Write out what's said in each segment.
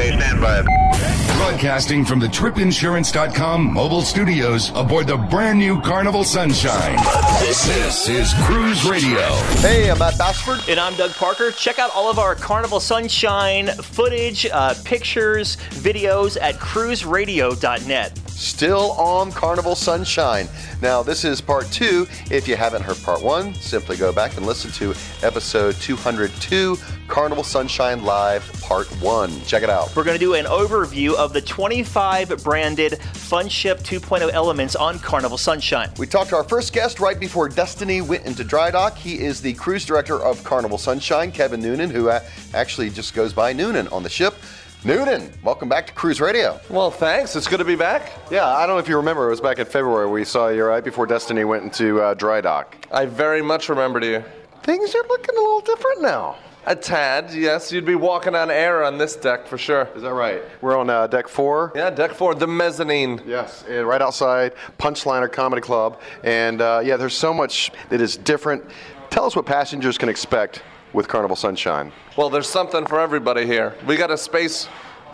Okay, stand by. Broadcasting from the tripinsurance.com mobile studios aboard the brand new Carnival Sunshine. This, this is Cruise Radio. Hey, I'm Matt Bassford. And I'm Doug Parker. Check out all of our Carnival Sunshine footage, uh, pictures, videos at cruiseradio.net. Still on Carnival Sunshine. Now, this is part two. If you haven't heard part one, simply go back and listen to episode 202 Carnival Sunshine Live Part 1. Check it out. We're going to do an overview of the 25 branded FunShip 2.0 elements on Carnival Sunshine. We talked to our first guest right before Destiny went into dry dock. He is the cruise director of Carnival Sunshine, Kevin Noonan, who uh, actually just goes by Noonan on the ship. Noonan, welcome back to Cruise Radio. Well, thanks. It's good to be back. Yeah, I don't know if you remember, it was back in February we saw you right before Destiny went into uh, dry dock. I very much remember you. Things are looking a little different now. A tad, yes. You'd be walking on air on this deck for sure. Is that right? We're on uh, deck four. Yeah, deck four, the mezzanine. Yes, and right outside Punchliner Comedy Club. And uh, yeah, there's so much that is different. Tell us what passengers can expect with Carnival Sunshine. Well, there's something for everybody here. We got a space,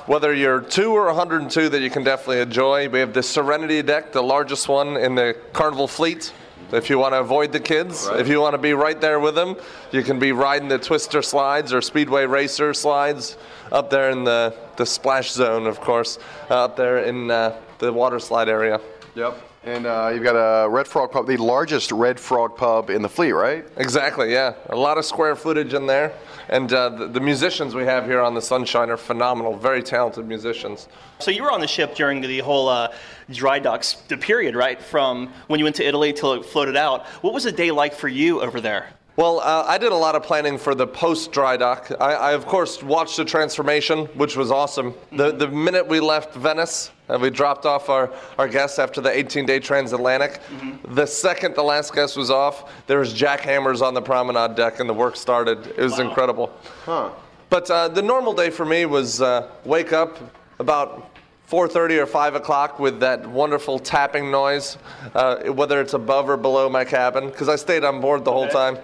whether you're two or 102, that you can definitely enjoy. We have the Serenity deck, the largest one in the Carnival fleet. If you want to avoid the kids, if you want to be right there with them, you can be riding the Twister slides or Speedway Racer slides up there in the, the splash zone, of course, uh, up there in uh, the water slide area. Yep. And uh, you've got a Red Frog pub, the largest Red Frog pub in the fleet, right? Exactly, yeah. A lot of square footage in there. And uh, the, the musicians we have here on the Sunshine are phenomenal, very talented musicians. So you were on the ship during the whole uh, dry docks, the period, right? From when you went to Italy till it floated out. What was the day like for you over there? Well, uh, I did a lot of planning for the post dry dock. I, I, of course, watched the transformation, which was awesome. The, the minute we left Venice, and we dropped off our, our guests after the 18 day transatlantic. The second the last guest was off, there was jackhammers on the promenade deck, and the work started. It was incredible. Huh. But uh, the normal day for me was uh, wake up about 4.30 or 5 o'clock with that wonderful tapping noise, uh, whether it's above or below my cabin, because I stayed on board the whole time.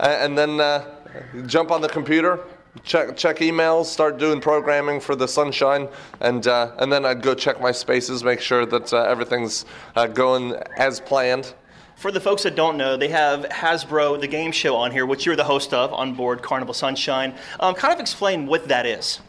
A- And then uh, jump on the computer, check, check emails, start doing programming for the Sunshine, and, uh, and then I'd go check my spaces, make sure that uh, everything's uh, going as planned. For the folks that don't know, they have Hasbro, the game show, on here, which you're the host of on board Carnival Sunshine. Um, kind of explain what that is.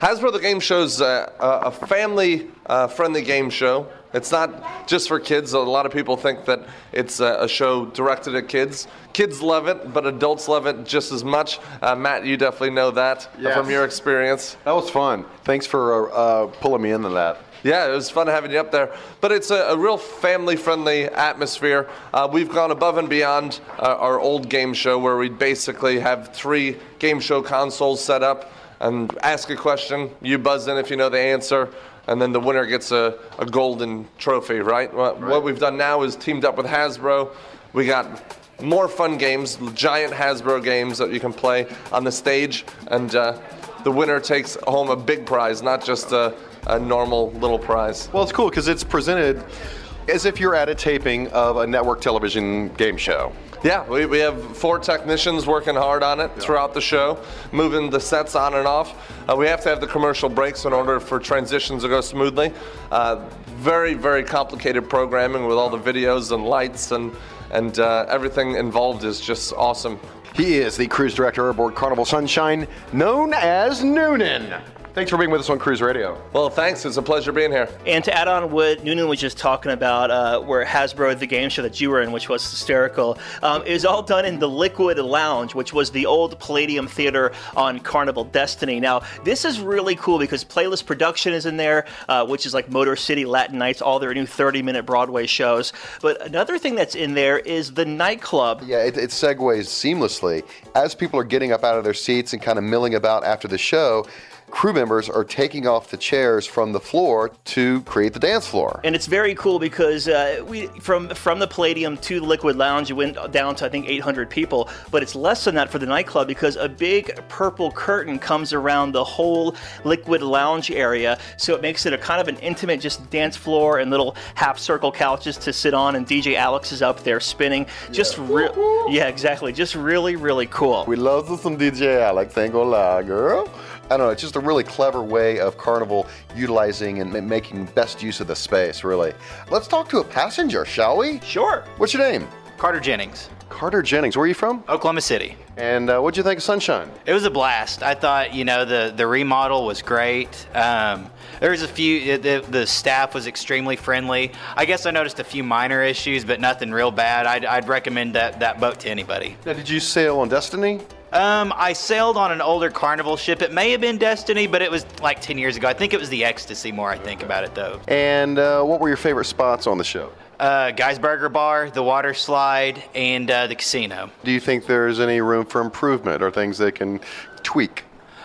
Hasbro the Game Show's uh, a family uh, friendly game show. It's not just for kids. A lot of people think that it's a, show directed at kids. Kids love it, but adults love it just as much. Uh, Matt, you definitely know that Yes. from your experience. That was fun. Thanks for uh, uh, pulling me into that. Yeah, it was fun having you up there. But it's a, a real family friendly atmosphere. Uh, we've gone above and beyond uh, our old game show where we basically have three game show consoles set up and ask a question. You buzz in if you know the answer, and then the winner gets a, a golden trophy, right? What, what we've done now is teamed up with Hasbro. We got more fun games, giant Hasbro games that you can play on the stage, and uh, the winner takes home a big prize, not just a, a normal little prize. Well, it's cool because it's presented as if you're at a taping of a network television game show. Yeah, we, we have four technicians working hard on it throughout the show, moving the sets on and off. Uh, we have to have the commercial breaks in order for transitions to go smoothly. Uh, very, very complicated programming with all the videos and lights and, and uh, everything involved is just awesome. He is the cruise director aboard Carnival Sunshine, known as Noonan. Thanks for being with us on Cruise Radio. Well, thanks. It's a pleasure being here. And to add on what Noonan was just talking about, uh, where Hasbro, the game show that you were in, which was hysterical, um, is all done in the Liquid Lounge, which was the old Palladium Theater on Carnival Destiny. Now, this is really cool because Playlist Production is in there, uh, which is like Motor City Latin Nights, all their new 30 minute Broadway shows. But another thing that's in there is the nightclub. Yeah, it, it segues seamlessly. As people are getting up out of their seats and kind of milling about after the show, crew members are taking off the chairs from the floor to create the dance floor. And it's very cool because uh, we from from the Palladium to the Liquid Lounge, it went down to I think 800 people, but it's less than that for the nightclub because a big purple curtain comes around the whole Liquid Lounge area, so it makes it a kind of an intimate just dance floor and little half circle couches to sit on, and DJ Alex is up there spinning. Just re- yeah, exactly. Just really really cool. We love some DJ Alex, ain't gonna lie, girl. I don't know, it's just a really clever way of Carnival utilizing and making best use of the space, really. Let's talk to a passenger, shall we? Sure. What's your name? Carter Jennings, Carter Jennings. Where are you from? Oklahoma City. And uh, what'd you think of Sunshine? It was a blast. I thought, you know, the, the remodel was great. Um, there was a few, the, the staff was extremely friendly. I guess I noticed a few minor issues, but nothing real bad. I'd, I'd recommend that, that boat to anybody. Now, did you sail on Destiny? Um, I sailed on an older Carnival ship. It may have been Destiny, but it was like 10 years ago. I think it was the Ecstasy more I think about it, though. And uh, what were your favorite spots on the show? Uh, Guy's Burger Bar, the water slide, and uh, the casino. Do you think there's any room for improvement or things they can tweak?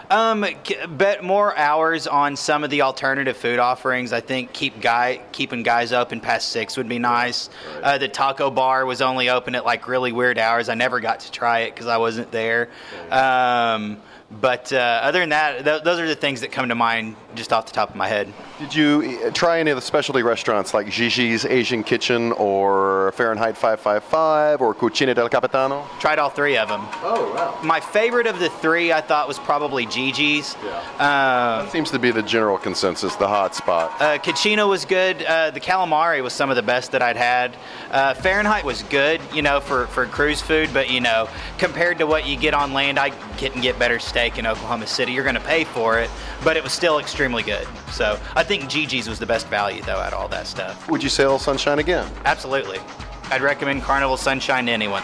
Um, bet more hours on some of the alternative food offerings. I think keep guy keeping Guy's open past six would be nice. Uh, the taco bar was only open at like really weird hours. I never got to try it because I wasn't there. Um, but uh, other than that, th- those are the things that come to mind just off the top of my head. Did you uh, try any of the specialty restaurants like Gigi's Asian Kitchen or Fahrenheit 555 or Cucina del Capitano? Tried all three of them. Oh, wow. My favorite of the three, I thought, was probably Gigi's. Uh, Seems to be the general consensus, the hot spot. Uh, Cucina was good. Uh, the calamari was some of the best that I'd had. Uh, Fahrenheit was good, you know, for, for cruise food, but you know, compared to what you get on land, I couldn't get better steak in Oklahoma City. You're going to pay for it, but it was still extremely good. So I think Gigi's was the best value, though, out of all that stuff. Would you sail Sunshine again? Absolutely. I'd recommend Carnival Sunshine to anyone.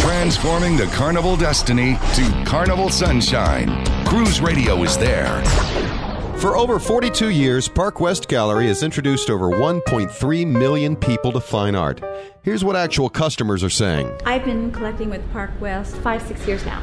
Transforming the Carnival destiny to Carnival Sunshine. Cruise Radio is there. For over 42 years, Park West Gallery has introduced over 1.3 million people to fine art. Here's what actual customers are saying. I've been collecting with Park West five, six years now.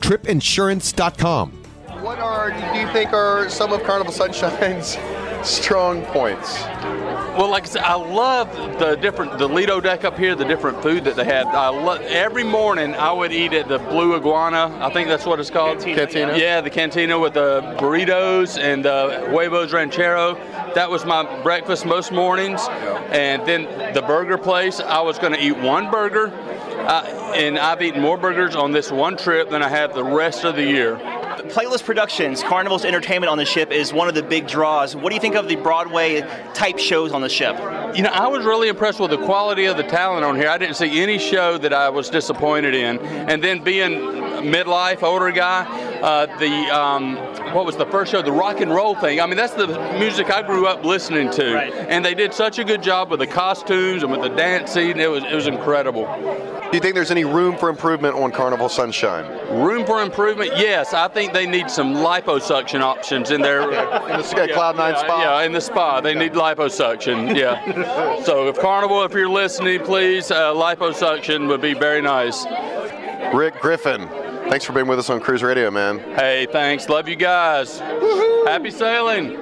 tripinsurance.com. What are do you think are some of Carnival Sunshine's strong points? Well, like I said, I love the different the Lido deck up here, the different food that they have. I love every morning I would eat at the Blue Iguana. I think that's what it's called. Cantina. Yeah, the cantina with the burritos and the huevos ranchero. That was my breakfast most mornings. And then the burger place, I was going to eat one burger, uh, and I've eaten more burgers on this one trip than I have the rest of the year. Playlist Productions, Carnival's entertainment on the ship, is one of the big draws. What do you think of the Broadway type shows on the ship? You know, I was really impressed with the quality of the talent on here. I didn't see any show that I was disappointed in. And then being midlife, older guy, uh, the um, what was the first show? The rock and roll thing. I mean, that's the music I grew up listening to, Right. and they did such a good job with the costumes and with the dancing. It was it was incredible. Do you think there's any room for improvement on Carnival Sunshine? Room for improvement? Yes, I think they need some liposuction options in their in the sky, Cloud Nine yeah, spa. Yeah, in the spa, they need liposuction. Yeah. so if Carnival, if you're listening, please, uh, liposuction would be very nice. Rick Griffin, thanks for being with us on Cruise Radio, man. Hey, thanks. Love you guys. Happy sailing.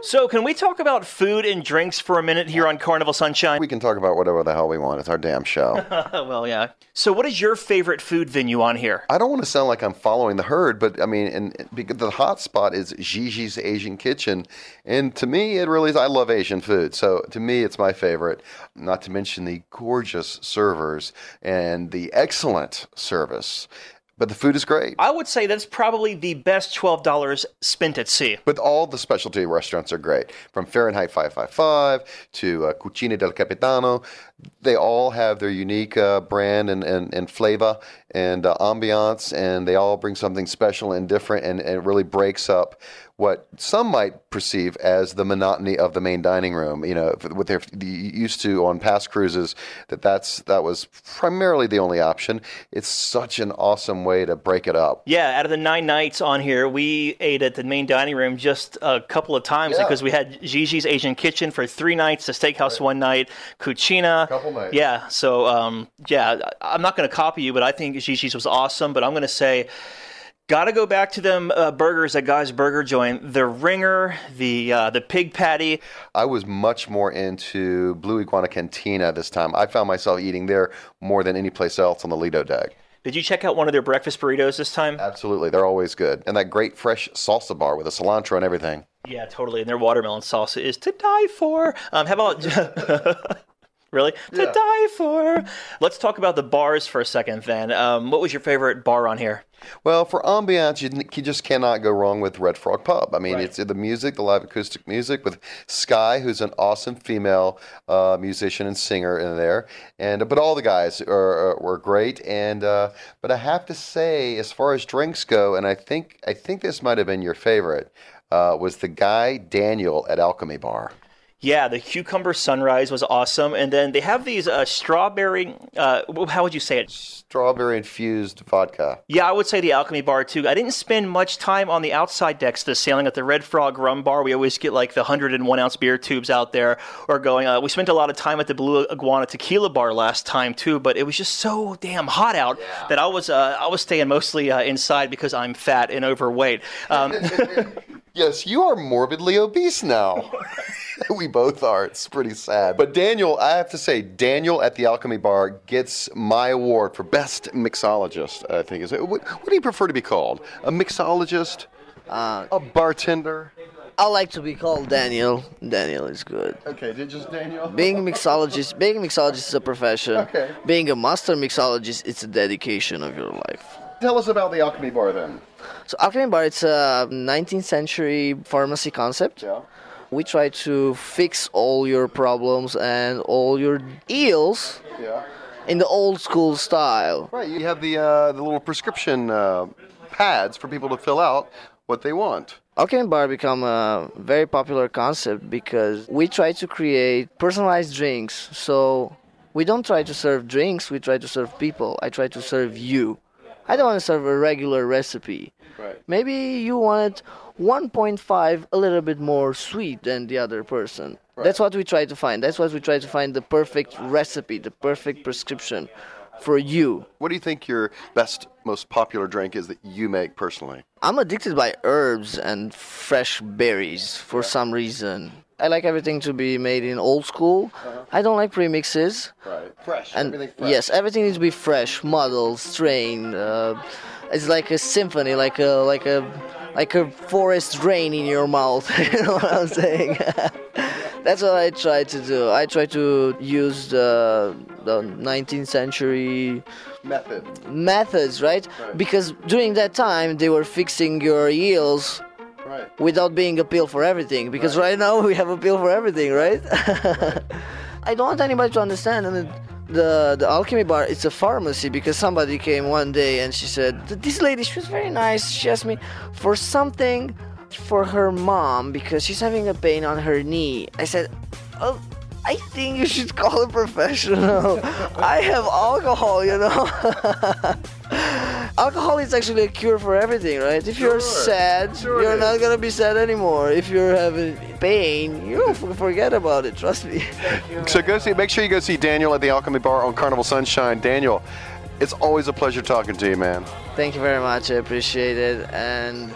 So, can we talk about food and drinks for a minute here on Carnival Sunshine? We can talk about whatever the hell we want. It's our damn show. well, yeah. So, what is your favorite food venue on here? I don't want to sound like I'm following the herd, but I mean, and because the hot spot is Gigi's Asian Kitchen, and to me, it really is. I love Asian food, so to me, it's my favorite. Not to mention the gorgeous servers and the excellent service, but the food is great. I would say that's probably the best $12 spent at sea. But all the specialty restaurants are great, from Fahrenheit 555 to uh, Cucina del Capitano. They all have their unique uh, brand and, and, and flavor and uh, ambiance, and they all bring something special and different, and, and it really breaks up what some might perceive as the monotony of the main dining room. You know, what they're used to on past cruises, that that's that was primarily the only option. It's such an awesome way to break it up. Yeah, out of the nine nights on here, we ate at the main dining room just a couple of times Yeah. because we had Gigi's Asian Kitchen for three nights, the steakhouse one night, Cucina. Couple nights. Yeah, so um, yeah, I'm not going to copy you, but I think Gigi's was awesome. But I'm going to say, got to go back to them uh, burgers at Guy's Burger Joint. The ringer, the uh, the pig patty. I was much more into Blue Iguana Cantina this time. I found myself eating there more than any place else on the Lido deck. Did you check out one of their breakfast burritos this time? Absolutely, they're always good. And that great fresh salsa bar with the cilantro and everything. Yeah, totally. And their watermelon salsa is to die for. Um, how about. Really? To die for. Let's talk about the bars for a second then. Um, what was your favorite bar on here? Well, for ambiance, you, you just cannot go wrong with Red Frog Pub. I mean, it's the music, the live acoustic music with Sky, who's an awesome female uh, musician and singer in there, and but all the guys are, are, were great. And uh, but I have to say, as far as drinks go, and I think I think this might have been your favorite, uh, was the guy Daniel at Alchemy Bar. Yeah, the cucumber sunrise was awesome. And then they have these uh, strawberry. Uh, how would you say it? Strawberry infused vodka. Yeah, I would say the Alchemy Bar too. I didn't spend much time on the outside decks this sailing at the Red Frog Rum Bar. We always get like the 101 ounce beer tubes out there or going. Uh, we spent a lot of time at the Blue Iguana Tequila Bar last time too, but it was just so damn hot out that I was uh, I was staying mostly uh, inside because I'm fat and overweight. Um, Yes, you are morbidly obese now. we both are. It's pretty sad. But Daniel, I have to say, Daniel at the Alchemy Bar gets my award for best mixologist. I think is it. What, what do you prefer to be called? A mixologist? Uh, a bartender? I like to be called Daniel. Daniel is good. Okay, did just Daniel? Being a mixologist, being a mixologist is a profession. Okay. Being a master mixologist, it's a dedication of your life. Tell us about the Alchemy Bar then. So Alchemy Bar, it's a 19th century pharmacy concept. Yeah. We try to fix all your problems and all your ills Yeah. in the old school style. Right. You have the uh, the little prescription uh, pads for people to fill out what they want. Alchemy Bar become a very popular concept because we try to create personalized drinks. So we don't try to serve drinks, we try to serve people. I try to serve you. I don't want to serve a regular recipe. Right. Maybe you want it 1.5 a little bit more sweet than the other person. Right. That's what we try to find. That's what we try to find the perfect recipe, the perfect prescription for you. What do you think your best, most popular drink is that you make personally? I'm addicted by herbs and fresh berries for some reason. I like everything to be made in old school. I don't like premixes. Right. Fresh. And everything fresh. yes, everything needs to be fresh, muddled, strained. Uh, it's like a symphony, like a like a like a forest rain in your mouth. you know what I'm saying? That's what I try to do. I try to use the the 19th century Method. methods, right? Because during that time they were fixing your eels Right. without being a pill for everything. Because right, now we have a pill for everything, right? I don't want anybody to understand. I mean, the the alchemy bar it's a pharmacy because somebody came one day and she said this lady she was very nice she asked me for something for her mom because she's having a pain on her knee i said oh I think you should call a professional. I have alcohol, you know. alcohol is actually a cure for everything, right? If you're sad, Sure you're not gonna be sad anymore. If you're having pain, you forget about it. Trust me. So go see. Make sure you go see Daniel at the Alchemy Bar on Carnival Sunshine. Daniel, it's always a pleasure talking to you, man. Thank you very much. I appreciate it. And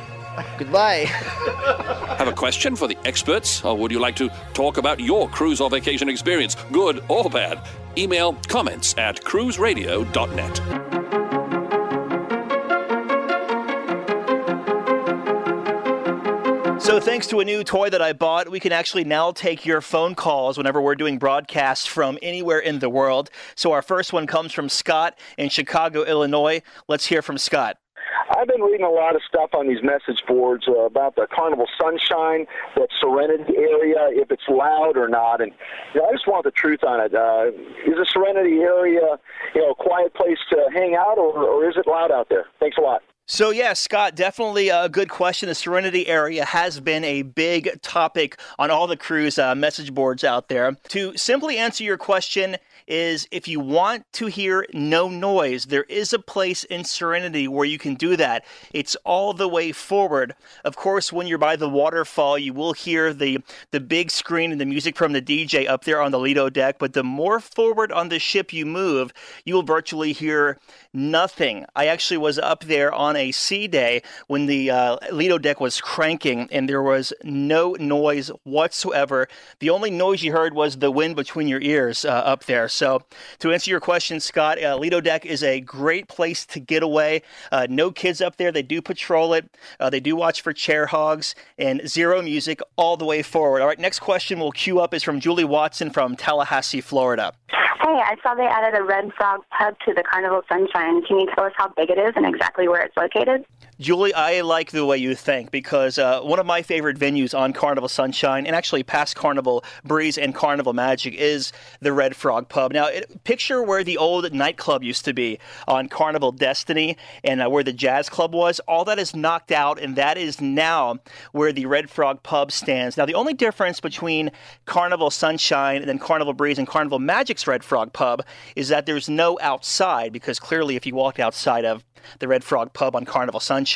goodbye. Have a question for the experts, or would you like to talk about your cruise or vacation experience, good or bad? Email comments at cruiseradio.net. So, thanks to a new toy that I bought, we can actually now take your phone calls whenever we're doing broadcasts from anywhere in the world. So, our first one comes from Scott in Chicago, Illinois. Let's hear from Scott. I've been reading a lot of stuff on these message boards uh, about the Carnival Sunshine, that Serenity area, if it's loud or not, and you know, I just want the truth on it. Uh, is the Serenity area, you know, a quiet place to hang out, or, or is it loud out there? Thanks a lot. So, yeah, Scott, definitely a good question. The Serenity area has been a big topic on all the cruise uh, message boards out there. To simply answer your question, is if you want to hear no noise, there is a place in Serenity where you can do that. It's all the way forward. Of course, when you're by the waterfall, you will hear the the big screen and the music from the DJ up there on the Lido deck. But the more forward on the ship you move, you will virtually hear nothing. I actually was up there on a sea day when the uh, Lido deck was cranking and there was no noise whatsoever. The only noise you heard was the wind between your ears uh, up there. So, to answer your question, Scott, uh, Lido deck is a great place to get away. Uh, no kids up there. They do patrol it. Uh, they do watch for chair hogs and zero music all the way forward. All right, next question we'll queue up is from Julie Watson from Tallahassee, Florida. Hey, I saw they added a Red Frog pub to the Carnival Sunshine. Can you tell us how big it is and exactly where it's located? Julie, I like the way you think because uh, one of my favorite venues on Carnival Sunshine and actually past Carnival Breeze and Carnival Magic is the Red Frog Pub. Now, it, picture where the old nightclub used to be on Carnival Destiny and uh, where the Jazz Club was. All that is knocked out, and that is now where the Red Frog Pub stands. Now, the only difference between Carnival Sunshine and then Carnival Breeze and Carnival Magic's Red Frog Pub is that there's no outside because clearly, if you walked outside of the Red Frog Pub on Carnival Sunshine,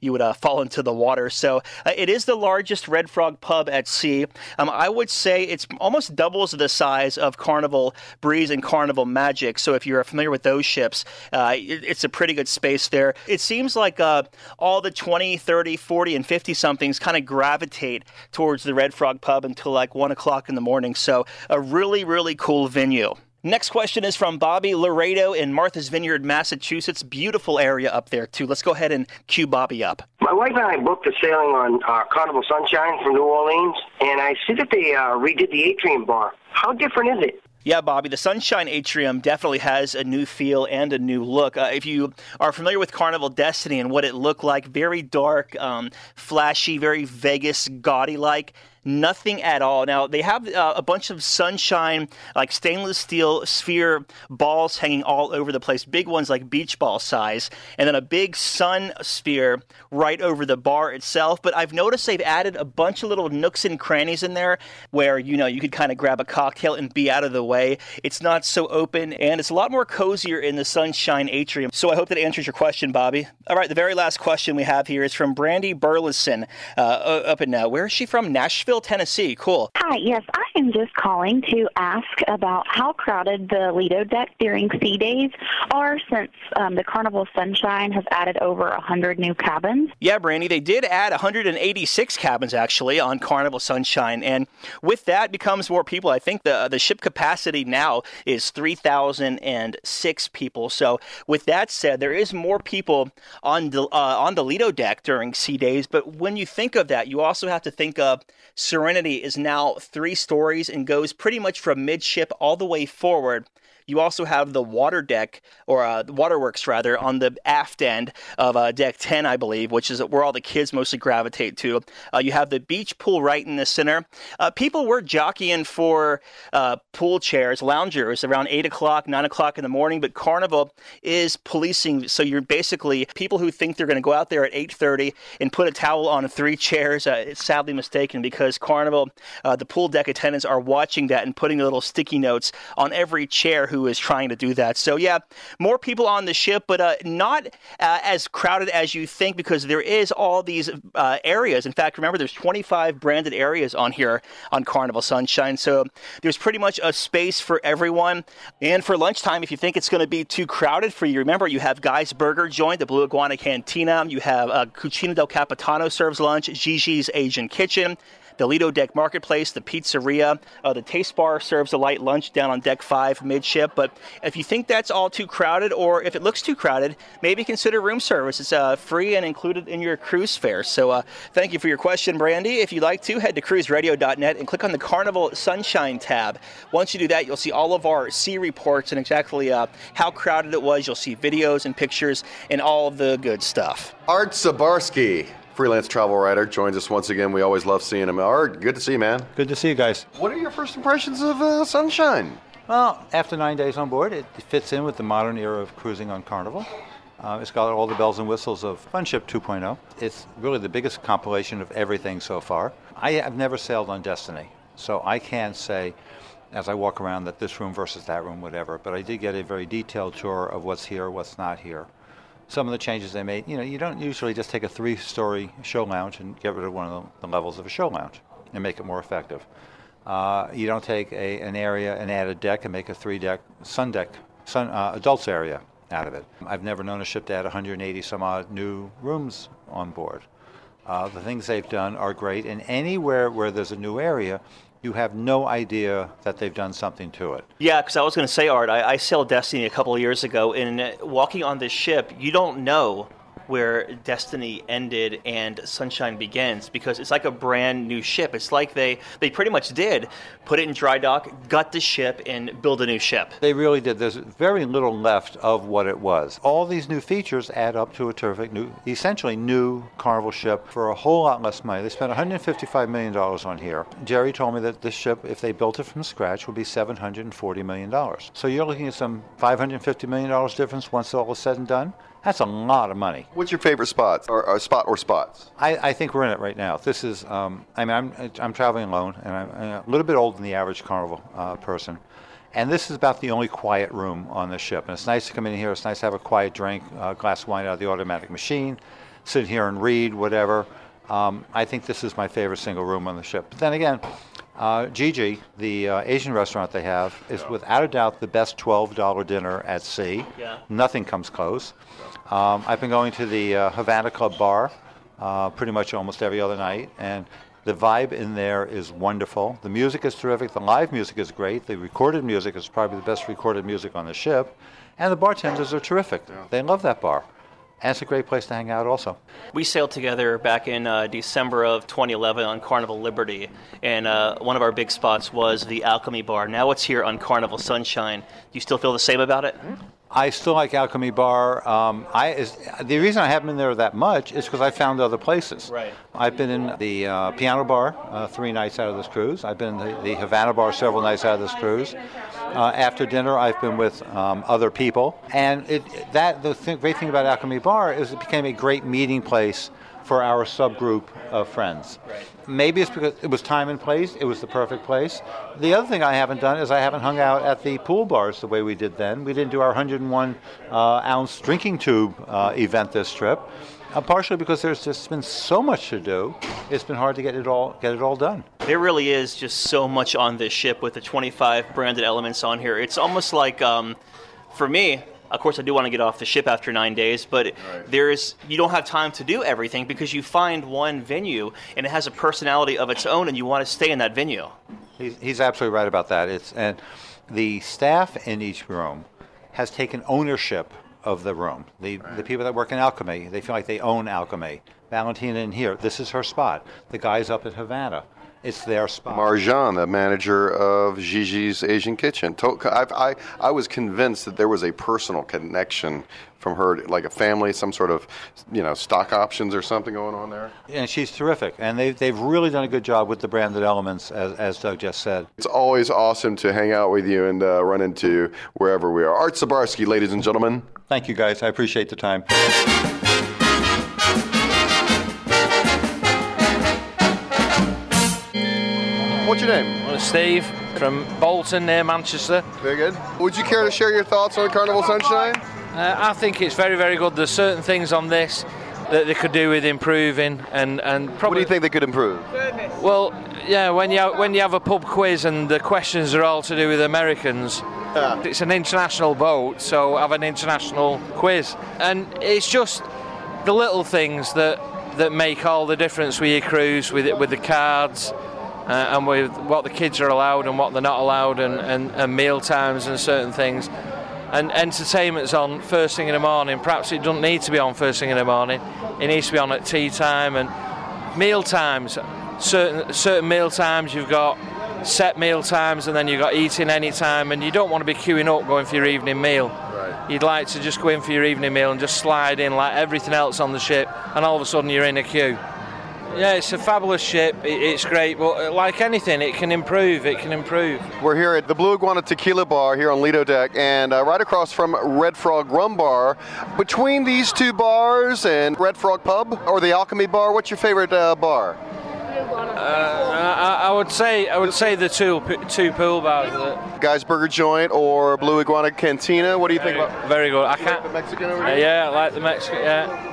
you would uh, fall into the water. So uh, it is the largest Red Frog pub at sea. Um, I would say it's almost doubles the size of Carnival Breeze and Carnival Magic. So if you're familiar with those ships, uh, it, it's a pretty good space there. It seems like uh, all the 20, 30, 40, and 50 somethings kind of gravitate towards the Red Frog pub until like 1 o'clock in the morning. So a really, really cool venue. Next question is from Bobby Laredo in Martha's Vineyard, Massachusetts. Beautiful area up there, too. Let's go ahead and cue Bobby up. My wife and I booked a sailing on uh, Carnival Sunshine from New Orleans, and I see that they uh, redid the atrium bar. How different is it? Yeah, Bobby, the Sunshine Atrium definitely has a new feel and a new look. Uh, if you are familiar with Carnival Destiny and what it looked like, very dark, um, flashy, very Vegas, gaudy like. Nothing at all. Now, they have uh, a bunch of sunshine, like stainless steel sphere balls hanging all over the place, big ones like beach ball size, and then a big sun sphere right over the bar itself. But I've noticed they've added a bunch of little nooks and crannies in there where, you know, you could kind of grab a cocktail and be out of the way. It's not so open, and it's a lot more cozier in the Sunshine Atrium. So I hope that answers your question, Bobby. All right, the very last question we have here is from Brandy Burleson uh, up in, uh, where is she from? Nashville, Tennessee. Cool. Hi, yes, I am just calling to ask about how crowded the Lido deck during sea days are since um, the Carnival Sunshine has added over 100 new cabins. Yeah, Brandy, they did add 186 cabins actually on Carnival Sunshine, and with that becomes more people. I think the the ship capacity now is 3,006 people. So, with that said, there is more people on the uh, on the Lido deck during sea days. But when you think of that, you also have to think of Serenity is now three stories and goes pretty much from midship all the way forward. You also have the water deck, or uh, waterworks rather, on the aft end of uh, deck 10, I believe, which is where all the kids mostly gravitate to. Uh, you have the beach pool right in the center. Uh, people were jockeying for uh, pool chairs, loungers around 8 o'clock, 9 o'clock in the morning, but Carnival is policing. So you're basically people who think they're going to go out there at 8.30 and put a towel on three chairs. Uh, it's sadly mistaken because Carnival, the pool deck attendants are watching that and putting little sticky notes on every chair who is trying to do that. So, yeah, more people on the ship, but uh, not uh, as crowded as you think because there is all these uh, areas. In fact, remember, there's 25 branded areas on here on Carnival Sunshine. So there's pretty much a space for everyone. And for lunchtime, if you think it's going to be too crowded for you, remember, you have Guy's Burger Joint, the Blue Iguana Cantina. You have uh, Cucina del Capitano serves lunch, Gigi's Asian Kitchen the Lido Deck Marketplace, the pizzeria. Uh, the Taste Bar serves a light lunch down on Deck 5 midship. But if you think that's all too crowded or if it looks too crowded, maybe consider room service. It's uh, free and included in your cruise fare. So uh, thank you for your question, Brandy. If you'd like to, head to cruiseradio.net and click on the Carnival Sunshine tab. Once you do that, you'll see all of our sea reports and exactly uh, how crowded it was. You'll see videos and pictures and all the good stuff. Art Sabarsky freelance travel writer, joins us once again. We always love seeing him. Art, good to see you, man. Good to see you guys. What are your first impressions of uh, Sunshine? Well, after nine days on board, it fits in with the modern era of cruising on Carnival. Uh, it's got all the bells and whistles of Funship 2.0. It's really the biggest compilation of everything so far. I have never sailed on Destiny, so I can't say as I walk around that this room versus that room, whatever. But I did get a very detailed tour of what's here, what's not here some of the changes they made. You know, you don't usually just take a three-story show lounge and get rid of one of the, levels of a show lounge and make it more effective. Uh, you don't take a, an area and add a deck and make a three-deck sun deck, sun uh, adults area out of it. I've never known a ship to add 180 some odd new rooms on board. Uh, the things they've done are great, and anywhere where there's a new area, you have no idea that they've done something to it. Yeah, because I was going to say, Art, I, I sailed Destiny a couple of years ago, and uh, walking on this ship, you don't know where Destiny ended and Sunshine begins because it's like a brand new ship. It's like they they pretty much did put it in dry dock, gut the ship, and build a new ship. They really did. There's very little left of what it was. All these new features add up to a terrific new, essentially new Carnival ship for a whole lot less money. They spent 155 million dollars on here. Jerry told me that this ship, if they built it from scratch, would be 740 million dollars. So you're looking at some 550 million dollars difference once all is said and done. That's a lot of money. What's your favorite spot or, or spot or spots? I, I, think we're in it right now. This is, um, I mean, I'm, I'm traveling alone, and I'm a little bit older than the average carnival uh, person. And this is about the only quiet room on the ship. And it's nice to come in here. It's nice to have a quiet drink, a glass of wine out of the automatic machine, sit here and read, whatever. Um, I think this is my favorite single room on the ship. But then again, uh, Gigi, the uh, Asian restaurant they have, is without a doubt the best $12 dinner at sea. Yeah. Nothing comes close. Um, I've been going to the uh, Havana Club bar uh, pretty much almost every other night, and the vibe in there is wonderful. The music is terrific. The live music is great. The recorded music is probably the best recorded music on the ship, and the bartenders are terrific. They love that bar. And it's a great place to hang out also. We sailed together back in uh, December of 2011 on Carnival Liberty, and uh, one of our big spots was the Alchemy Bar. Now it's here on Carnival Sunshine. Do you still feel the same about it? I still like Alchemy Bar. Um, I is, the reason I haven't been there that much is because I found other places. Right. I've been in the uh, Piano Bar uh, three nights out of this cruise. I've been in the, the Havana Bar several nights out of this cruise. Uh, after dinner, I've been with um, other people, and it, that the th- great thing about Alchemy Bar is it became a great meeting place for our subgroup of friends. Right. Maybe it's because it was time and place, it was the perfect place. The other thing I haven't done is I haven't hung out at the pool bars the way we did then. We didn't do our 101 uh, ounce drinking tube uh, event this trip. Uh, partially because there's just been so much to do, it's been hard to get it all get it all done. There really is just so much on this ship with the 25 branded elements on here. It's almost like, um, for me, of course, I do want to get off the ship after nine days, but right. there's you don't have time to do everything because you find one venue and it has a personality of its own, and you want to stay in that venue. He's, he's absolutely right about that. It's and the staff in each room has taken ownership of the room. The, right. the people that work in Alchemy, they feel like they own Alchemy. Valentina in here, this is her spot. The guys up at Havana. It's their spot. Marjan, the manager of Gigi's Asian Kitchen. I've, I, I was convinced that there was a personal connection from her, like a family, some sort of, you know, stock options or something going on there. And she's terrific. And they've, they've really done a good job with the branded elements, as, as Doug just said. It's always awesome to hang out with you and uh, run into wherever we are. Art Zabarski, ladies and gentlemen. Thank you, guys. I appreciate the time. Name? Well, Steve from Bolton near Manchester. Very good. Would you care to share your thoughts on Carnival Sunshine? Uh, I think it's very, very good. There's certain things on this that they could do with improving, and and probably. What do you think they could improve? Well, yeah, when you when you have a pub quiz and the questions are all to do with Americans, it's an international boat, so have an international quiz, and it's just the little things that that make all the difference with your cruise, with it, with the cards. Uh, and with what the kids are allowed and what they're not allowed, and, and, and meal times and certain things. And entertainment's on first thing in the morning. Perhaps it doesn't need to be on first thing in the morning. It needs to be on at tea time and meal times. Certain certain meal times you've got set meal times, and then you've got eating any time, and you don't want to be queuing up going for your evening meal. Right. You'd like to just go in for your evening meal and just slide in like everything else on the ship, and all of a sudden you're in a queue. Yeah, it's a fabulous ship. It's great, but like anything, it can improve. It can improve. We're here at the Blue Iguana Tequila Bar here on Lido Deck, and uh, right across from Red Frog Rum Bar. Between these two bars and Red Frog Pub or the Alchemy Bar, what's your favorite uh, bar? Uh, I, I would say I would say the two two pool bars. Guy's Burger Joint or Blue Iguana Cantina. What do you think about? very good. I can't. the Mexican over Uh, here? yeah, I like the Mexican. Yeah,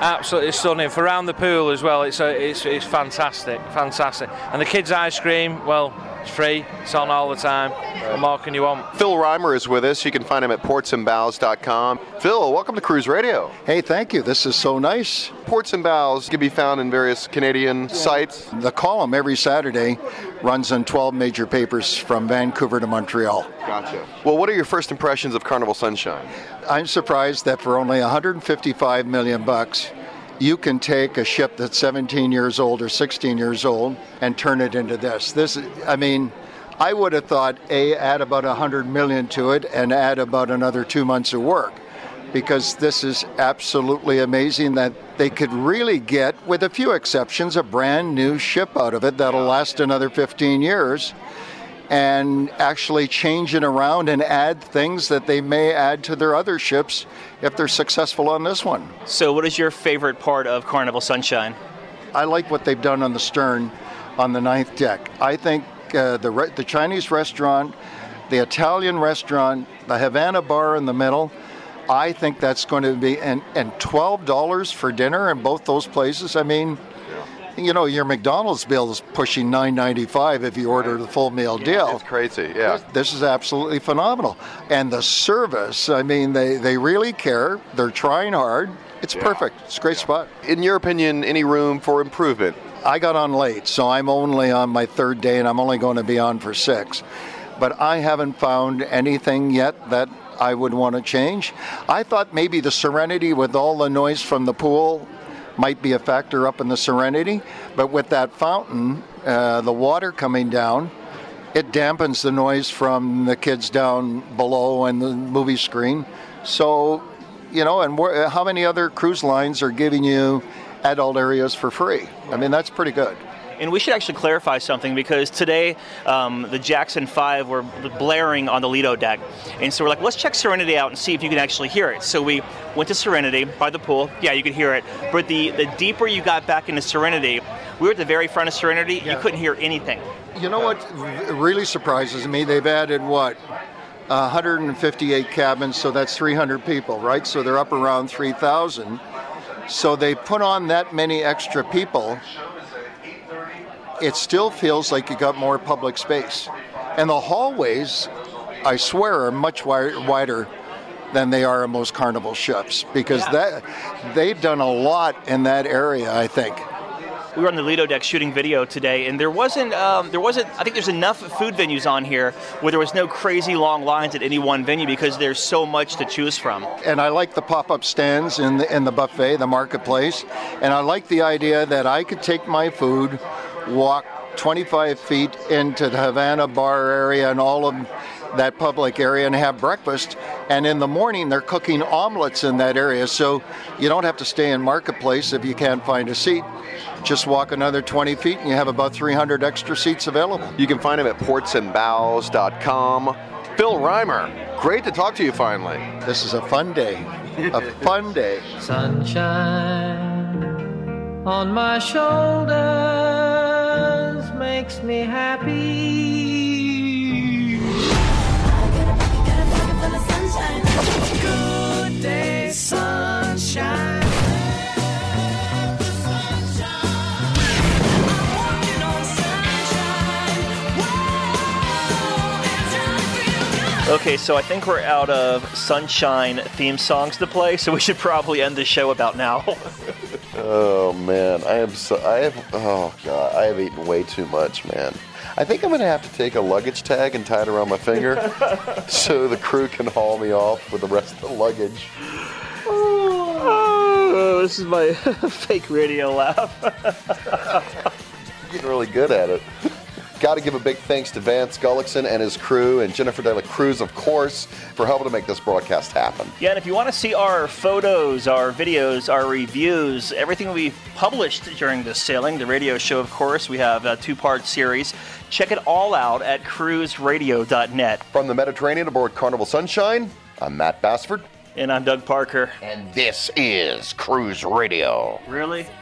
absolutely stunning. For around the pool as well, it's a, it's it's fantastic, fantastic. And the kids' ice cream, well, it's free. It's on all the time. What more can you want? Phil Reimer is with us. You can find him at portsandbows.com. Phil, welcome to Cruise Radio. Hey, thank you. This is so nice. Ports and Bows can be found in various Canadian sites. The column every Saturday runs in 12 major papers from Vancouver to Montreal. Gotcha. Well, what are your first impressions of Carnival Sunshine? I'm surprised that for only 155 million bucks, you can take a ship that's 17 years old or 16 years old and turn it into this. This, I mean, I would have thought a add about 100 million to it and add about another two months of work, because this is absolutely amazing that they could really get, with a few exceptions, a brand new ship out of it that'll last another 15 years and actually change it around and add things that they may add to their other ships if they're successful on this one. So, what is your favorite part of Carnival Sunshine? I like what they've done on the stern on the ninth deck. I think uh, the, re- the Chinese restaurant, the Italian restaurant, the Havana bar in the middle, I think that's going to be, and, and $12 for dinner in both those places. I mean, you know, your McDonald's bill is pushing $9.95 if you order the full meal deal. It's crazy, yeah. This is absolutely phenomenal. And the service, I mean, they, they really care. They're trying hard. It's perfect. It's a great spot. In your opinion, any room for improvement? I got on late, so I'm only on my third day and I'm only going to be on for six. But I haven't found anything yet that I would want to change. I thought maybe the Serenity, with all the noise from the pool, might be a factor up in the Serenity. But with that fountain, uh, the water coming down, it dampens the noise from the kids down below and the movie screen. So, you know, and how many other cruise lines are giving you adult areas for free? I mean, that's pretty good. And we should actually clarify something because today um, the Jackson 5 were blaring on the Lido deck. And so we're like, let's check Serenity out and see if you can actually hear it. So we went to Serenity by the pool. Yeah, you could hear it. But the, the deeper you got back into Serenity, we were at the very front of Serenity, you couldn't hear anything. You know what really surprises me? They've added what? 158 cabins, so that's 300 people, right? So they're up around 3,000. So they put on that many extra people. It still feels like you got more public space. And the hallways, I swear, are much wi- wider than they are in most carnival ships because that they've done a lot in that area, I think. We were on the Lido deck shooting video today, and there wasn't um, there wasn't. I think there's enough food venues on here where there was no crazy long lines at any one venue because there's so much to choose from. and I like the pop-up stands in the in the buffet, the marketplace, and I like the idea that I could take my food, walk 25 feet into the Havana bar area and all of that public area and have breakfast. And in the morning, they're cooking omelets in that area. So you don't have to stay in Marketplace if you can't find a seat. Just walk another 20 feet and you have about 300 extra seats available. You can find him at portsandbows.com. Phil Reimer, great to talk to you finally. This is a fun day. A fun day. Sunshine on my shoulders makes me happy. Good day, sunshine. Okay, so I think we're out of sunshine theme songs to play, so we should probably end the show about now. Oh man, I am so I have oh god, I have eaten way too much, man. I think I'm gonna have to take a luggage tag and tie it around my finger so the crew can haul me off with the rest of the luggage. oh, this is my fake radio laugh. Getting really good at it. Got to give a big thanks to Vance Gulliksen and his crew, and Jennifer De La Cruz, of course, for helping to make this broadcast happen. Yeah, and if you want to see our photos, our videos, our reviews, everything we've published during this sailing, the radio show, of course, we have a two part series. Check it all out at cruiseradio.net. From the Mediterranean aboard Carnival Sunshine, I'm Matt Bassford. And I'm Doug Parker. And this is Cruise Radio. Really?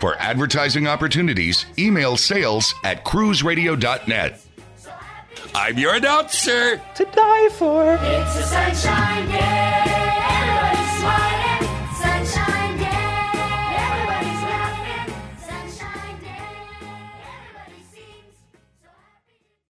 For advertising opportunities, email sales at cruiseradio.net. I'm your announcer. To die for. It's a sunshine day. Everybody smile.